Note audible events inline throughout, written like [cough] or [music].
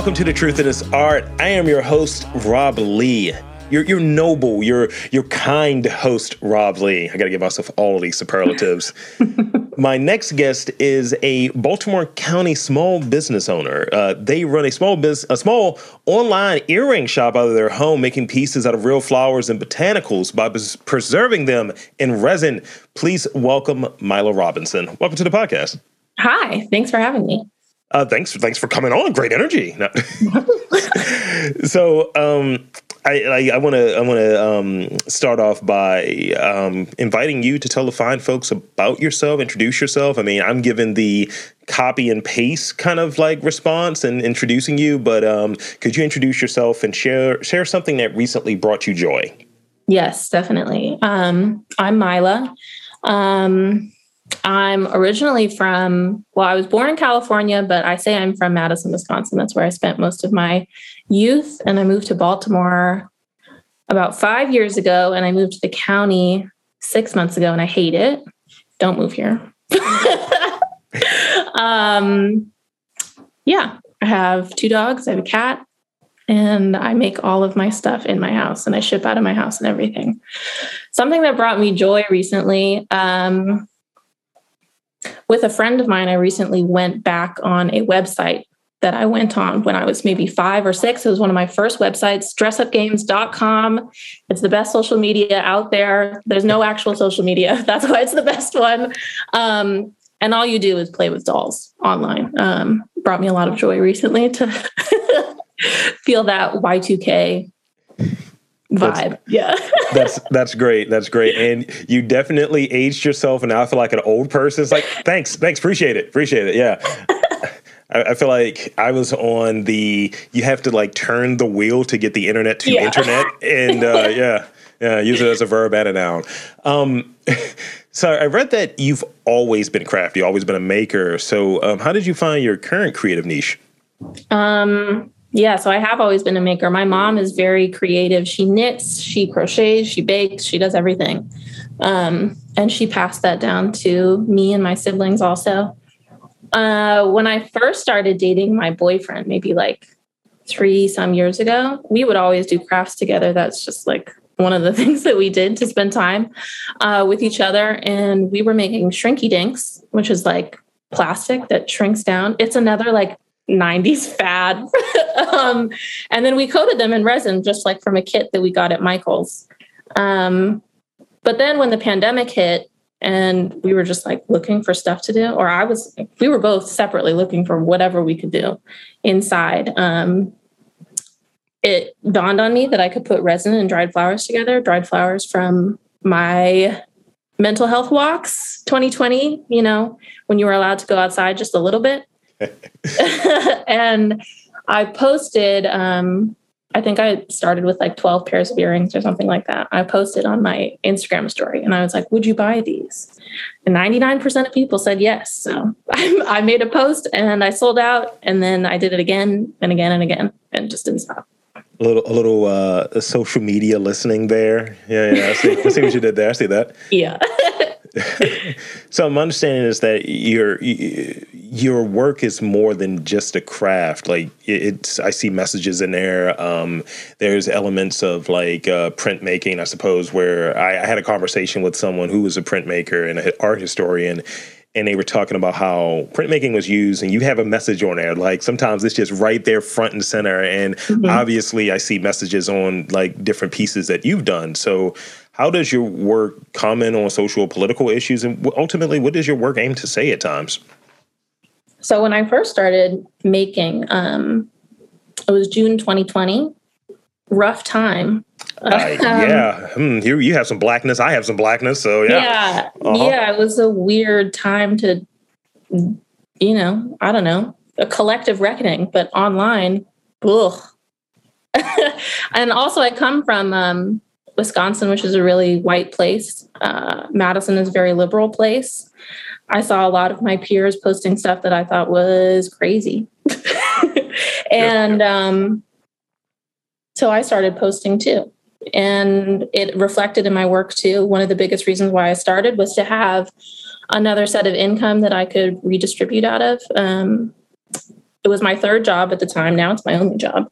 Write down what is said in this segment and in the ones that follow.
Welcome to the Truth in This Art. I am your host, Rob Lee. You're, you're noble, you're, you're kind host, Rob Lee. I gotta give myself all of these superlatives. [laughs] My next guest is a Baltimore County small business owner. Uh, they run a small business, a small online earring shop out of their home, making pieces out of real flowers and botanicals by pres- preserving them in resin. Please welcome Myla Robinson. Welcome to the podcast. Hi, thanks for having me. Uh, thanks, thanks for coming on. Great energy. No. [laughs] so, um, I want to I want to um, start off by um, inviting you to tell the fine folks about yourself, introduce yourself. I mean, I'm giving the copy and paste kind of like response and introducing you, but um, could you introduce yourself and share share something that recently brought you joy? Yes, definitely. Um, I'm Myla. Um, I'm originally from, well, I was born in California, but I say I'm from Madison, Wisconsin. That's where I spent most of my youth. And I moved to Baltimore about five years ago. And I moved to the county six months ago, and I hate it. Don't move here. [laughs] um, yeah, I have two dogs, I have a cat, and I make all of my stuff in my house and I ship out of my house and everything. Something that brought me joy recently. Um, with a friend of mine, I recently went back on a website that I went on when I was maybe five or six. It was one of my first websites, dressupgames.com. It's the best social media out there. There's no actual social media. [laughs] That's why it's the best one. Um, and all you do is play with dolls online. Um, brought me a lot of joy recently to [laughs] feel that Y2K vibe. That's, yeah. [laughs] that's that's great. That's great. And you definitely aged yourself and now I feel like an old person. It's like, thanks, thanks, appreciate it. Appreciate it. Yeah. [laughs] I, I feel like I was on the you have to like turn the wheel to get the internet to yeah. internet. And uh, [laughs] yeah. Yeah, use it as a verb and a noun. Um, so I read that you've always been crafty, always been a maker. So um, how did you find your current creative niche? Um, yeah, so I have always been a maker. My mom is very creative. She knits, she crochets, she bakes, she does everything. Um, and she passed that down to me and my siblings also. Uh, when I first started dating my boyfriend, maybe like three some years ago, we would always do crafts together. That's just like one of the [laughs] things that we did to spend time uh, with each other. And we were making shrinky dinks, which is like plastic that shrinks down. It's another like 90s fad. [laughs] um, and then we coated them in resin, just like from a kit that we got at Michael's. Um, but then when the pandemic hit and we were just like looking for stuff to do, or I was, we were both separately looking for whatever we could do inside. Um, it dawned on me that I could put resin and dried flowers together, dried flowers from my mental health walks 2020, you know, when you were allowed to go outside just a little bit. [laughs] and I posted, um, I think I started with like 12 pairs of earrings or something like that. I posted on my Instagram story and I was like, Would you buy these? And 99% of people said yes. So [laughs] I, I made a post and I sold out. And then I did it again and again and again and just didn't stop. A little, a little uh, social media listening there. Yeah, yeah. I see, I see what you did there. I see that. [laughs] Yeah. so my understanding is that your your work is more than just a craft. Like it's, I see messages in there. Um, there's elements of like uh, printmaking, I suppose, where I, I, had a conversation with someone who was a printmaker and an art historian. And they were talking about how printmaking was used, and you have a message on there. Like sometimes it's just right there, front and center. And mm-hmm. obviously, I see messages on like different pieces that you've done. So, how does your work comment on social political issues and ultimately what does your work aim to say at times so when i first started making um, it was june 2020 rough time uh, [laughs] yeah hmm, you, you have some blackness i have some blackness so yeah yeah uh-huh. yeah it was a weird time to you know i don't know a collective reckoning but online ugh. [laughs] and also i come from um, Wisconsin, which is a really white place. Uh, Madison is a very liberal place. I saw a lot of my peers posting stuff that I thought was crazy. [laughs] and um, so I started posting too. And it reflected in my work too. One of the biggest reasons why I started was to have another set of income that I could redistribute out of. Um, it was my third job at the time. Now it's my only job.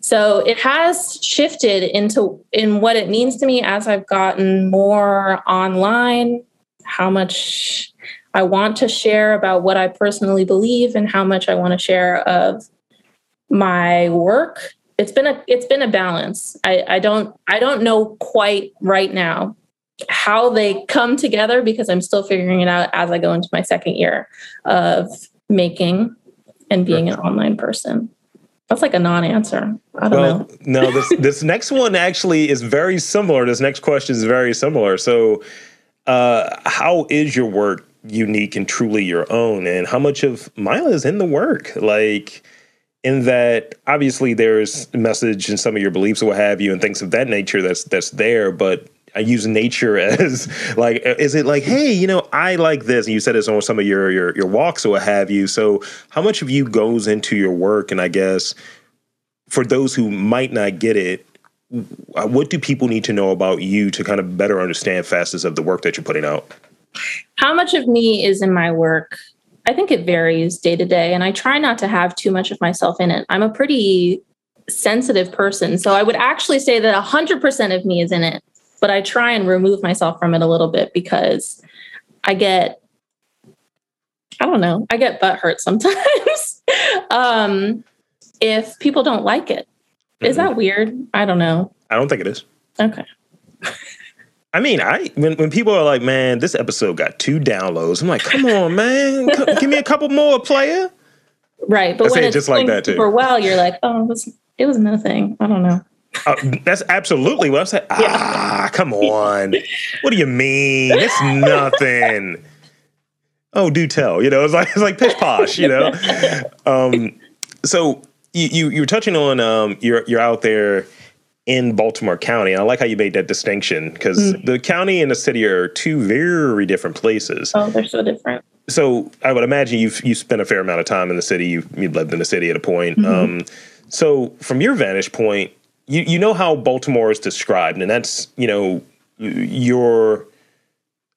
So it has shifted into in what it means to me as I've gotten more online, how much I want to share about what I personally believe and how much I want to share of my work. It's been a it's been a balance. I, I don't I don't know quite right now how they come together because I'm still figuring it out as I go into my second year of making and being an online person. That's like a non-answer. I don't well, know. no, this this next one actually is very similar. This next question is very similar. So, uh, how is your work unique and truly your own? And how much of Myla is in the work? Like, in that obviously there's message and some of your beliefs or what have you, and things of that nature that's that's there, but I use nature [laughs] as like, is it like, hey, you know, I like this, and you said it's on some of your your your walks or what have you. So, how much of you goes into your work? And I guess for those who might not get it, what do people need to know about you to kind of better understand facets of the work that you're putting out? How much of me is in my work? I think it varies day to day, and I try not to have too much of myself in it. I'm a pretty sensitive person, so I would actually say that 100% of me is in it but I try and remove myself from it a little bit because I get, I don't know, I get butt hurt [laughs] sometimes. um, if people don't like it. Mm-hmm. Is that weird? I don't know. I don't think it is. Okay. [laughs] I mean, I when when people are like, "Man, this episode got two downloads," I'm like, "Come [laughs] on, man, give me a couple more, player." Right, but I when it's just like that too. For well, you're like, "Oh, it was it was nothing." I don't know. Uh, that's absolutely what I'm saying. Yeah. Ah, come [laughs] on. what do you mean? It's nothing. oh, do tell. You know, it's like it's like pish posh. You know. Um, so you you you were touching on um, you're you're out there in Baltimore County. And I like how you made that distinction because mm. the county and the city are two very different places. Oh, they're so different. So I would imagine you've you spent a fair amount of time in the city. You've, you've lived in the city at a point. Mm-hmm. Um, so from your vantage point, you you know how Baltimore is described, and that's you know your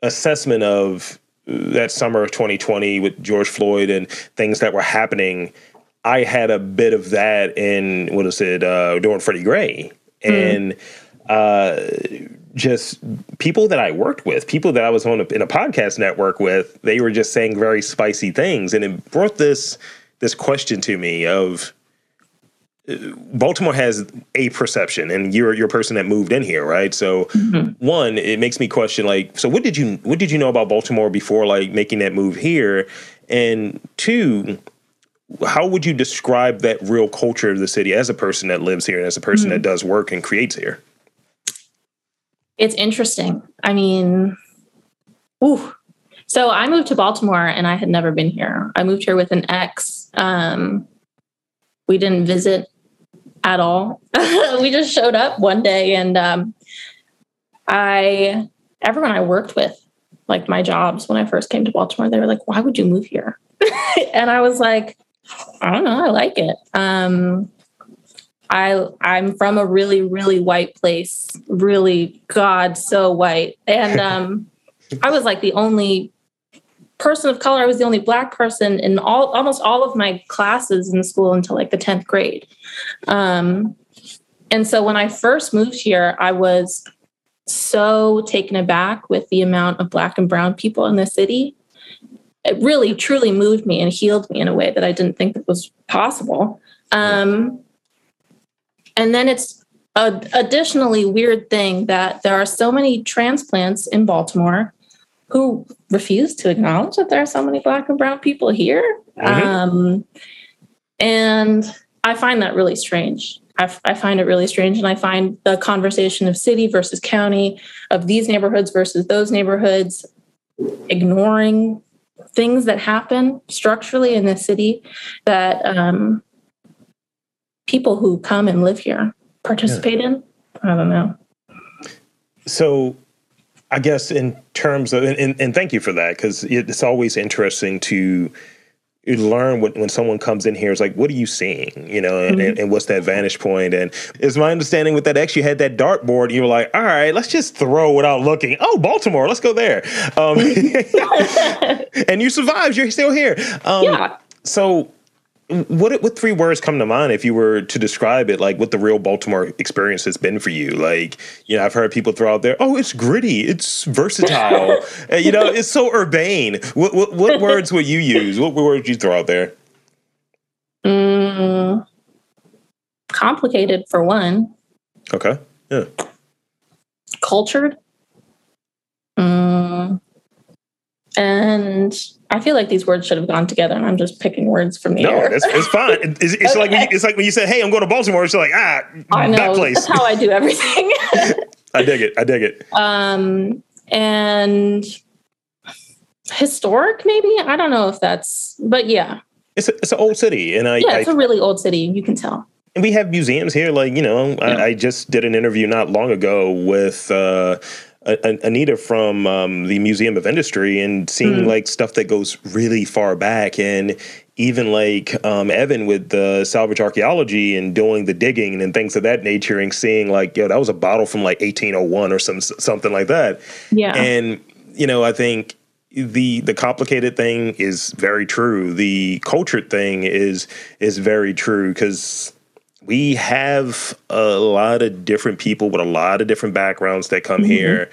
assessment of that summer of 2020 with George Floyd and things that were happening. I had a bit of that in what is it uh, during Freddie Gray mm. and. Uh, just people that I worked with, people that I was on a, in a podcast network with, they were just saying very spicy things, and it brought this this question to me of Baltimore has a perception, and you're you're a person that moved in here, right? So, mm-hmm. one, it makes me question, like, so what did you what did you know about Baltimore before, like, making that move here? And two, how would you describe that real culture of the city as a person that lives here and as a person mm-hmm. that does work and creates here? It's interesting. I mean, ooh. So I moved to Baltimore, and I had never been here. I moved here with an ex. Um, we didn't visit at all. [laughs] we just showed up one day and um, I, everyone I worked with, like my jobs when I first came to Baltimore, they were like, why would you move here? [laughs] and I was like, I don't know, I like it. Um, I I'm from a really really white place, really God so white, and um, I was like the only person of color. I was the only black person in all almost all of my classes in school until like the 10th grade. Um, and so when I first moved here, I was so taken aback with the amount of black and brown people in the city. It really truly moved me and healed me in a way that I didn't think that was possible. Um, and then it's a additionally weird thing that there are so many transplants in Baltimore who refuse to acknowledge that there are so many black and brown people here. Mm-hmm. Um, and I find that really strange. I, f- I find it really strange. And I find the conversation of city versus county, of these neighborhoods versus those neighborhoods, ignoring things that happen structurally in the city that um, people who come and live here participate yeah. in. I don't know. So I guess in terms of, and, and thank you for that, because it's always interesting to learn what, when someone comes in here, it's like, what are you seeing? You know, and, mm-hmm. and, and, what's that vantage point? And it's my understanding with that X, you had that dartboard, and you were like, all right, let's just throw without looking. Oh, Baltimore, let's go there. Um, [laughs] [laughs] and you survived, you're still here. Um, yeah. So what what three words come to mind if you were to describe it like what the real baltimore experience has been for you? Like you know i've heard people throw out there oh it's gritty it's versatile [laughs] and, you know it's so urbane. What, what, what words would you use? What words would you throw out there? Mm, complicated for one. Okay yeah. Cultured mm, and I feel like these words should have gone together, and I'm just picking words from the no, air. No, it's, it's fine. It's, it's okay. like when you, it's like when you said, "Hey, I'm going to Baltimore." It's like ah, I know, that place. That's how I do everything. [laughs] I dig it. I dig it. Um, and historic, maybe I don't know if that's, but yeah, it's a, it's an old city, and I yeah, it's I, a really old city. You can tell. And we have museums here. Like you know, yeah. I, I, just did an interview not long ago with. Uh, Anita from um, the Museum of Industry and seeing mm. like stuff that goes really far back and even like um, Evan with the salvage archaeology and doing the digging and things of that nature and seeing like yo that was a bottle from like 1801 or some something like that. Yeah. And you know I think the the complicated thing is very true. The cultured thing is is very true because we have a lot of different people with a lot of different backgrounds that come mm-hmm. here.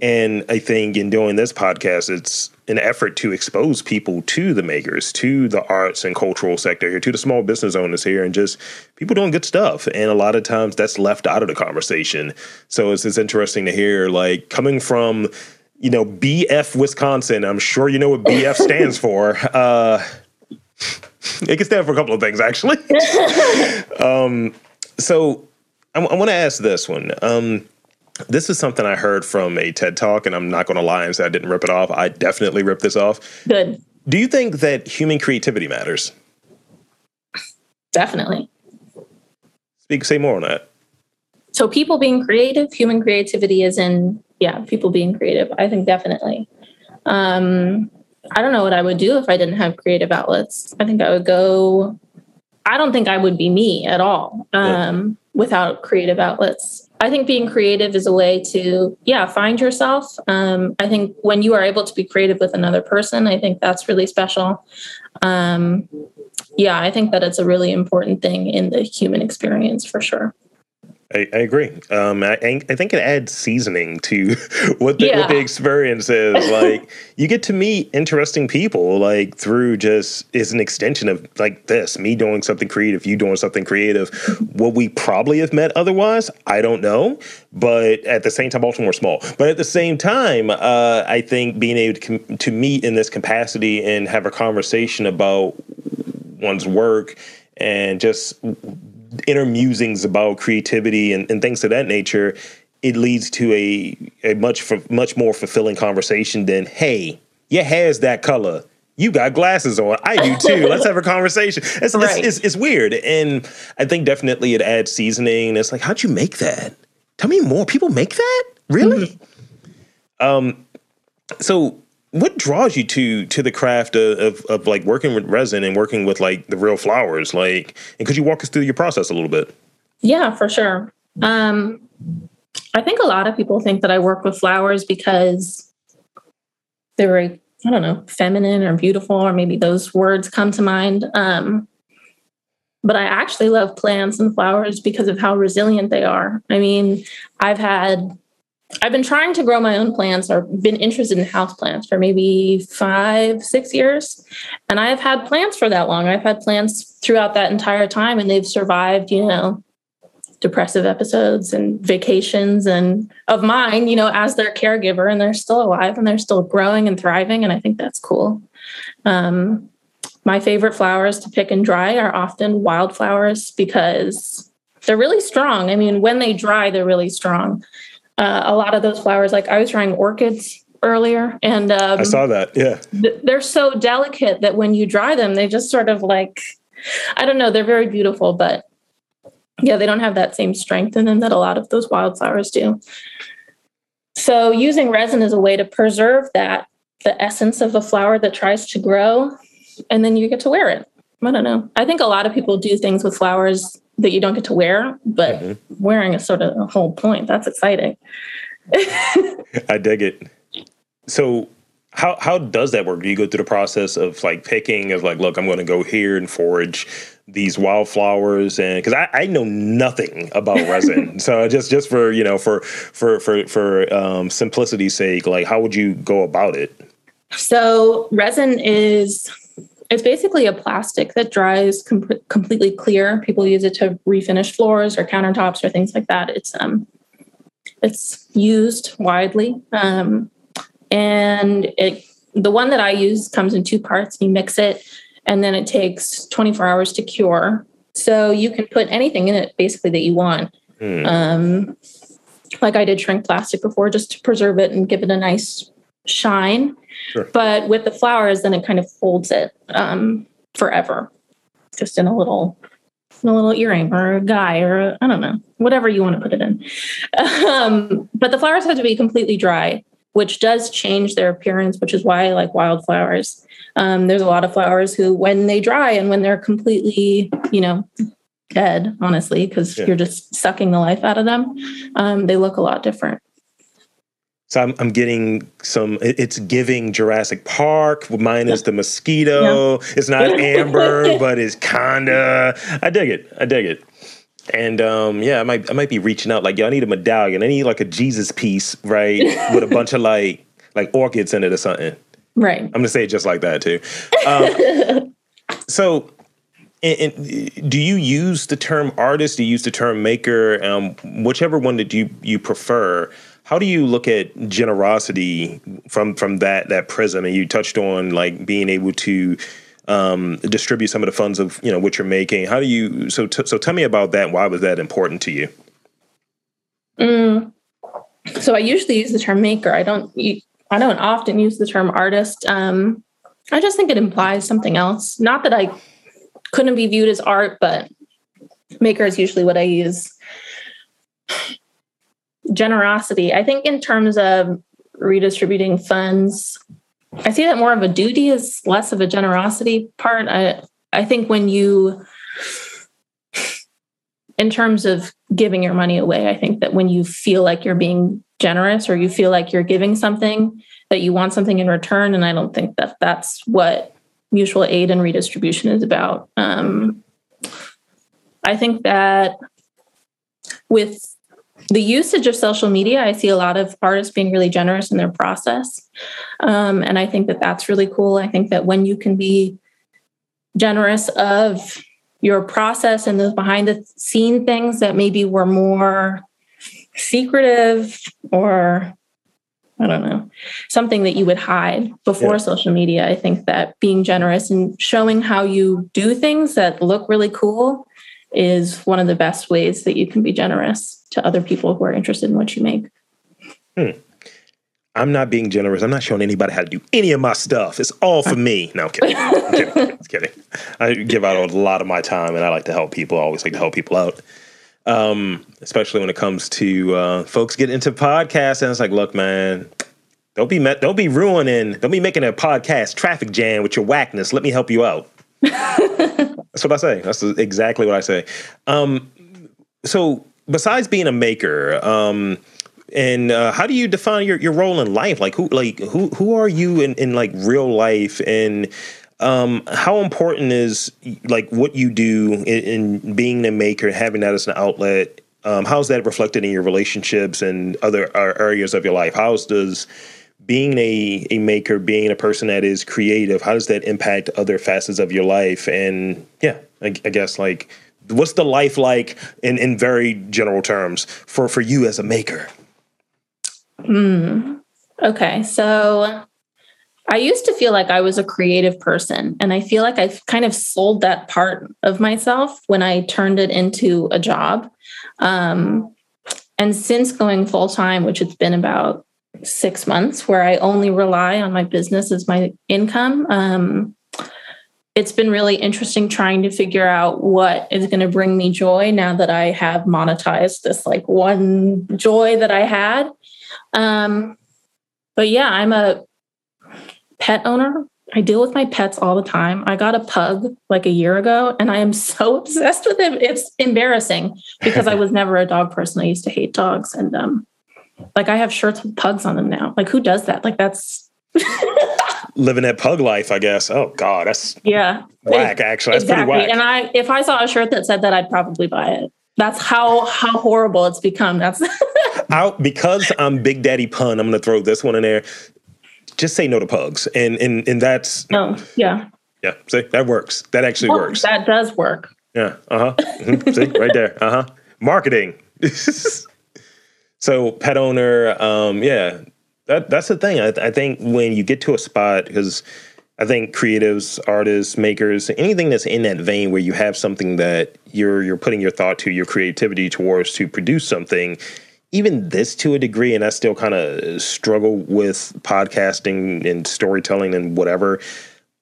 And I think in doing this podcast, it's an effort to expose people to the makers, to the arts and cultural sector here, to the small business owners here, and just people doing good stuff. And a lot of times that's left out of the conversation. So it's, it's interesting to hear, like, coming from, you know, BF Wisconsin, I'm sure you know what BF [laughs] stands for. Uh, [laughs] it can stand for a couple of things, actually. [laughs] um, so I, I want to ask this one. Um, this is something I heard from a TED talk, and I'm not going to lie and say I didn't rip it off. I definitely ripped this off. Good. Do you think that human creativity matters? Definitely. Speak. Say more on that. So, people being creative, human creativity is in yeah, people being creative. I think definitely. Um, I don't know what I would do if I didn't have creative outlets. I think I would go, I don't think I would be me at all um, yeah. without creative outlets. I think being creative is a way to, yeah, find yourself. Um, I think when you are able to be creative with another person, I think that's really special. Um, yeah, I think that it's a really important thing in the human experience for sure. I, I agree. Um, I, I think it adds seasoning to [laughs] what the, yeah. what the experience is. [laughs] Like you get to meet interesting people, like through just is an extension of like this, me doing something creative, you doing something creative. What we probably have met otherwise, I don't know. But at the same time, Baltimore small. But at the same time, uh, I think being able to com- to meet in this capacity and have a conversation about one's work and just inner musings about creativity and, and things of that nature, it leads to a, a much much more fulfilling conversation than, hey, your hair's that color. You got glasses on. I do too. [laughs] Let's have a conversation. It's, right. it's, it's, it's, weird. And I think definitely it adds seasoning. It's like, how'd you make that? Tell me more. People make that? Really? Mm-hmm. Um, so what draws you to to the craft of, of, of like working with resin and working with like the real flowers? Like and could you walk us through your process a little bit? Yeah for sure. Um i think a lot of people think that i work with flowers because they're very i don't know feminine or beautiful or maybe those words come to mind. Um but I actually love plants and flowers because of how resilient they are. I mean, I've had I've been trying to grow my own plants or been interested in house plants for maybe five, six years. And I have had plants for that long. I've had plants throughout that entire time and they've survived, you know, depressive episodes and vacations and of mine, you know, as their caregiver and they're still alive and they're still growing and thriving. And I think that's cool. Um, my favorite flowers to pick and dry are often wildflowers because they're really strong. I mean, when they dry, they're really strong uh, a lot of those flowers. Like I was trying orchids earlier, and um, I saw that. Yeah, th- they're so delicate that when you dry them, they just sort of like I don't know. They're very beautiful, but yeah, they don't have that same strength in them that a lot of those wildflowers do. So using resin is a way to preserve that the essence of a flower that tries to grow, and then you get to wear it. I don't know. I think a lot of people do things with flowers that you don't get to wear, but mm-hmm. wearing is sort of the whole point. That's exciting. [laughs] I dig it. So how how does that work? Do you go through the process of like picking of like, look, I'm going to go here and forage these wildflowers and because I, I know nothing about resin [laughs] so just just for you know for for for for um, simplicity's sake like how would you go about it so resin is it's basically a plastic that dries com- completely clear people use it to refinish floors or countertops or things like that it's um it's used widely um and it the one that i use comes in two parts you mix it and then it takes 24 hours to cure. So you can put anything in it basically that you want. Mm. Um, like I did shrink plastic before just to preserve it and give it a nice shine. Sure. But with the flowers, then it kind of holds it um, forever, just in a little in a little earring or a guy or I don't know, whatever you want to put it in. Um, but the flowers have to be completely dry, which does change their appearance, which is why I like wildflowers. Um, there's a lot of flowers who, when they dry and when they're completely, you know, dead, honestly, because yeah. you're just sucking the life out of them, um, they look a lot different. So I'm, I'm getting some. It's giving Jurassic Park. Mine is the mosquito. Yeah. It's not [laughs] amber, but it's kinda. I dig it. I dig it. And um, yeah, I might I might be reaching out like, yo, I need a medallion. I need like a Jesus piece, right, with a bunch of like like orchids in it or something. Right. I'm gonna say it just like that too. Um, [laughs] so, and, and do you use the term artist? Do you use the term maker? Um, whichever one that you you prefer. How do you look at generosity from from that that prism? And you touched on like being able to um, distribute some of the funds of you know what you're making. How do you? So t- so tell me about that. Why was that important to you? Mm. So I usually use the term maker. I don't I don't often use the term artist. Um, I just think it implies something else. Not that I couldn't be viewed as art, but maker is usually what I use. Generosity. I think in terms of redistributing funds, I see that more of a duty is less of a generosity part. I I think when you in terms of giving your money away, I think that when you feel like you're being generous or you feel like you're giving something that you want something in return and i don't think that that's what mutual aid and redistribution is about um, i think that with the usage of social media i see a lot of artists being really generous in their process um, and i think that that's really cool i think that when you can be generous of your process and those behind the scene things that maybe were more secretive or I don't know, something that you would hide before yeah. social media. I think that being generous and showing how you do things that look really cool is one of the best ways that you can be generous to other people who are interested in what you make. Hmm. I'm not being generous. I'm not showing anybody how to do any of my stuff. It's all for me. No, I'm kidding. I'm kidding. [laughs] I'm kidding. I give out a lot of my time and I like to help people. I always like to help people out um, especially when it comes to uh, folks getting into podcasts. And it's like, look, man, don't be met, don't be ruining, don't be making a podcast traffic jam with your whackness. Let me help you out. [laughs] That's what I say. That's exactly what I say. Um, so, besides being a maker, um, and uh, how do you define your, your role in life? Like who like who who are you in, in like real life and um, how important is like what you do in, in, being a maker, having that as an outlet? Um, how's that reflected in your relationships and other areas of your life? How does being a, a maker, being a person that is creative, how does that impact other facets of your life? And yeah, I, I guess like what's the life like in, in very general terms for, for you as a maker? Mm, okay. So I used to feel like I was a creative person. And I feel like I've kind of sold that part of myself when I turned it into a job. Um, and since going full time, which it's been about six months, where I only rely on my business as my income, um, it's been really interesting trying to figure out what is going to bring me joy now that I have monetized this like one joy that I had. Um, but yeah, I'm a pet owner. I deal with my pets all the time. I got a pug like a year ago and I am so [laughs] obsessed with him. It's embarrassing because I was never a dog person. I used to hate dogs and um like I have shirts with pugs on them now. Like who does that? Like that's [laughs] Living that pug life, I guess. Oh God, that's yeah, whack. Actually, that's exactly. pretty whack. And I, if I saw a shirt that said that, I'd probably buy it. That's how how horrible it's become. That's [laughs] out because I'm Big Daddy Pun. I'm going to throw this one in there. Just say no to pugs, and and and that's no, yeah, yeah. See, that works. That actually Well, works. That does work. Yeah. Uh huh. Mhm. See, right there. Uh huh. Marketing. [laughs] so pet owner. Um. Yeah. That that's the thing. I, I think when you get to a spot because. I think creatives, artists, makers, anything that's in that vein where you have something that you're you're putting your thought to, your creativity towards to produce something, even this to a degree, and I still kind of struggle with podcasting and storytelling and whatever.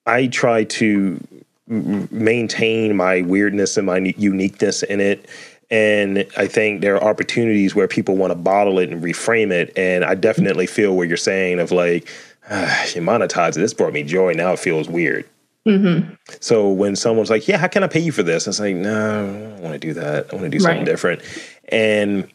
I try to maintain my weirdness and my uniqueness in it. And I think there are opportunities where people want to bottle it and reframe it. And I definitely feel what you're saying of like, ah, you monetize it. This brought me joy. Now it feels weird. Mm-hmm. So when someone's like, "Yeah, how can I pay you for this?" It's like, "No, I don't want to do that. I want to do something Right. different." And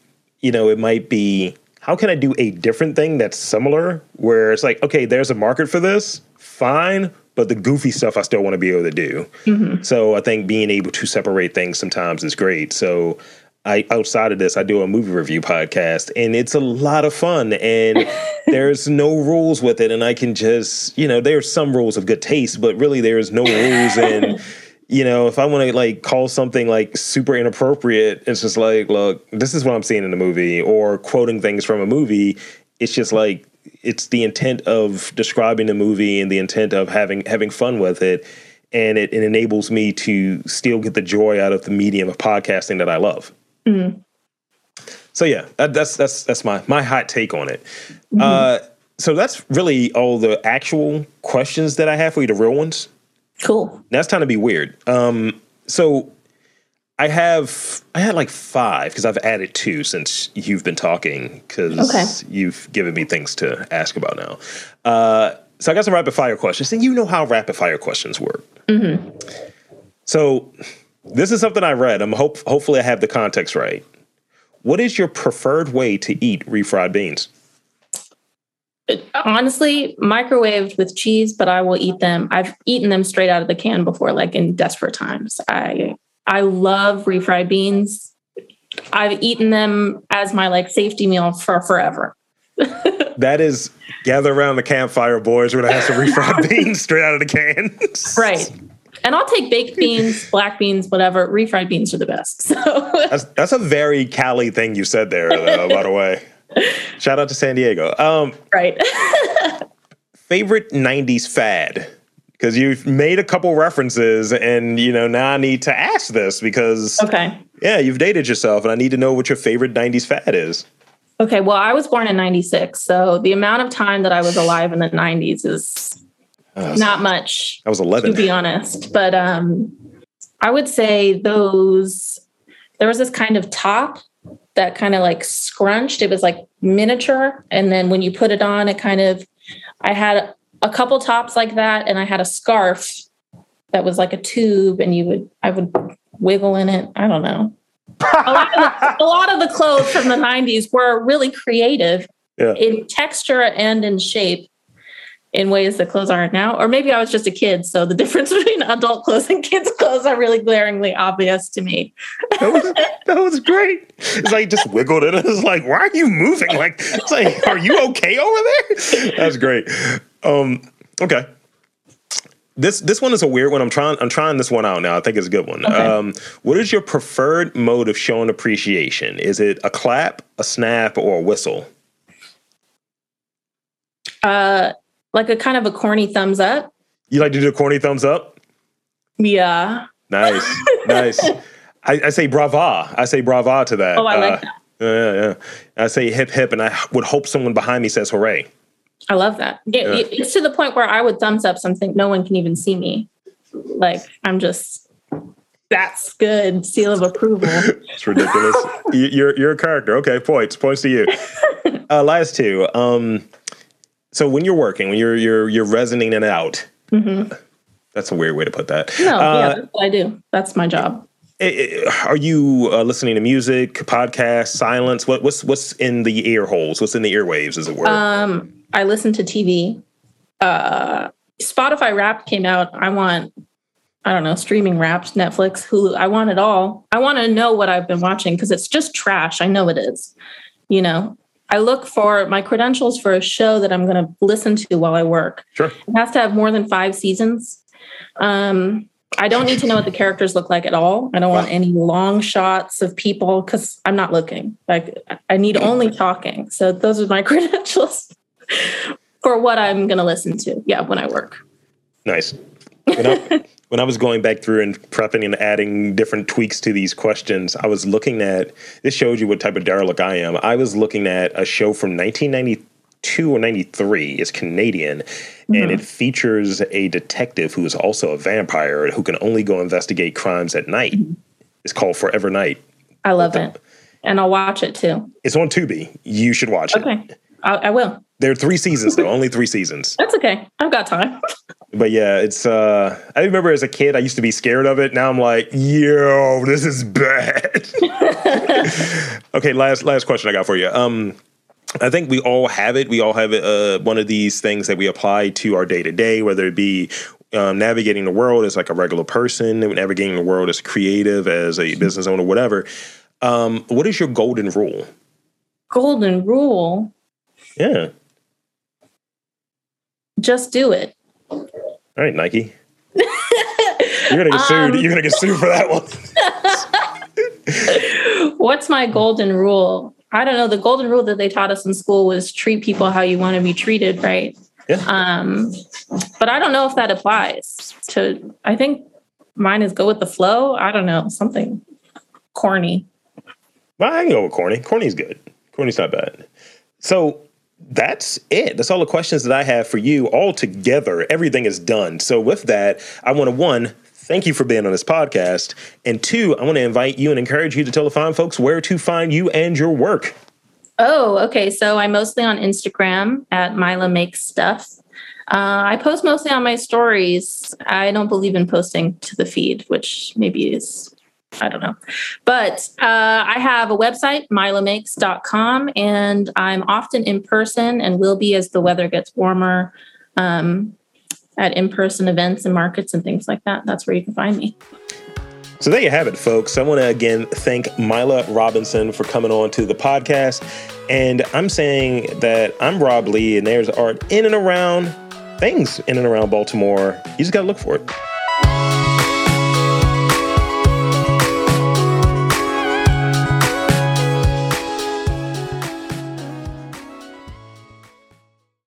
you know, it might be, "How can I do a different thing that's similar?" Where it's like, "Okay, there's a market for this. Fine." But the goofy stuff I still want to be able to do. Mm-hmm. So I think being able to separate things sometimes is great. So I outside of this, I do a movie review podcast, and it's a lot of fun. And [laughs] there's no rules with it, and I can just, you know, there's some rules of good taste, but really there's no rules. And [laughs] you know, if I want to like call something like super inappropriate, it's just like, look, this is what I'm seeing in the movie, or quoting things from a movie. It's just like it's the intent of describing the movie and the intent of having having fun with it. And it, it enables me to still get the joy out of the medium of podcasting that I love. So yeah, that, that's that's that's my my hot take on it. Uh, so that's really all the actual questions that I have for you, the real ones. Cool. Now it's time to be weird. Um, so I have I had like five because I've added two since you've been talking because Okay. you've given me things to ask about now. Uh, so I got some rapid fire questions, and you know how rapid fire questions work. So this is something I read. I'm hope hopefully I have the context right. What is your preferred way to eat refried beans? Honestly, microwaved with cheese, but I will eat them. I've eaten them straight out of the can before, like in desperate times. I I love refried beans. I've eaten them as my like safety meal for forever. [laughs] That is gather around the campfire, boys. We're gonna have some refried [laughs] beans straight out of the can. Right. And I'll take baked beans, black beans, whatever. Refried beans are the best. So That's that's a very Cali thing you said there, by the way. [laughs] Shout out to San Diego. Um, right. favorite '90s fad? Because you've made a couple references, and you know now I need to ask this because okay. yeah, you've dated yourself, and I need to know what your favorite '90s fad is. Okay. Well, I was born in 96. So the amount of time that I was alive in the 90s is Uh, not much. I was 11 to be honest. But um, I would say those, there was this kind of top that kind of like scrunched. It was like miniature. And then when you put it on, it kind of, I had a couple tops like that. And I had a scarf that was like a tube and you would, I would wiggle in it. I don't know. a, lot of the, a lot of the clothes from the 90s were really creative Yeah. in texture and in shape in ways that clothes aren't now. Or maybe I was just a kid. So the [laughs] difference between adult clothes and kids' clothes are really glaringly obvious to me. That was, that was great. It's like just wiggled it. It's like, why are you moving? Like, it's like, are you okay over there? That's great. Um, okay. This this one is a weird one. I'm trying I'm trying this one out now. I think it's a good one. Okay. Um, what is your preferred mode of showing appreciation? Is it a clap, a snap, or a whistle? Uh, like a kind of a corny thumbs up. You like to do the corny thumbs up? Yeah. Nice, [laughs] nice. I, I say brava. I say brava to that. Oh, I like Uh, that. Yeah, yeah. I say hip hip, and I would hope someone behind me says hooray. I love that. Yeah, Yeah. It's to the point where I would thumbs up something. No one can even see me. Like I'm just, that's good. Seal of approval. [laughs] It's ridiculous. [laughs] You- you're you're a character. Okay, points. Points to you. [laughs] Uh, last two. Um, so when you're working, when you're you're you're resonating it out. Mhm. That's a weird way to put that. No, Uh, yeah, that's what I do. That's my job. Are you uh, listening to music, podcasts, silence? What what's what's in the ear holes? What's in the earwaves, as it were? Um, I listen to TV. uh, Spotify Wrapped came out. I want, I don't know, streaming Wrapped, Netflix, Hulu. I want it all. I want to know what I've been watching because it's just trash. I know it is. You know, I look for my credentials for a show that I'm going to listen to while I work. Sure. It has to have more than five seasons. Um, I don't need to know what the characters look like at all. I don't want any long shots of people because I'm not looking. Like I need only talking. So those are my [laughs] credentials for what I'm going to listen to. Yeah, when I work. Nice. When I, [laughs] when I was going back through and prepping and adding different tweaks to these questions, I was looking at this shows you what type of derelict I am. I was looking at a show from 1992 or 93. It's Canadian, mm-hmm. and it features a detective who is also a vampire who can only go investigate crimes at night. Mm-hmm. It's called Forever Knight. I love it, and I'll watch it too. It's on Tubi. You should watch okay. it. Okay, I will. There are three seasons though, [laughs] only three seasons. That's okay. I've got time. [laughs] but yeah, it's uh I remember as a kid I used to be scared of it. Now I'm like, yo, this is bad. [laughs] okay, last last question I got for you. Um I think we all have it. We all have it, uh, one of these things that we apply to our day to day, whether it be um, navigating the world as like a regular person, navigating the world as creative, as a business owner, whatever. Um, what is your golden rule? Golden rule. Yeah. Just do it. All right, Nike. You're gonna get [laughs] sued. Um, You're gonna get sued for that one. [laughs] What's my golden rule? I don't know. The golden rule that they taught us in school was treat people how you want to be treated, right? Yeah. Um, but I don't know if that applies to. I think mine is go with the flow. I don't know something corny. Well, I can go with corny. Corny's good. Corny's not bad. So that's it. That's all the questions that I have for you all together. Everything is done. So with that, I want to one, thank you for being on this podcast. And two, I want to invite you and encourage you to tell the fine folks where to find you and your work. Oh, okay. So I'm mostly on Instagram at Myla Makes Stuff. Uh, I post mostly on my stories. I don't believe in posting to the feed, which maybe is I don't know. But uh, I have a website, mylamakes.com, and I'm often in person and will be as the weather gets warmer um, at in person events and markets and things like that. That's where you can find me. So there you have it, folks. I want to again thank Myla Robinson for coming on to the podcast. And I'm saying that I'm Rob Lee, and there's art in and around things in and around Baltimore. You just got to look for it.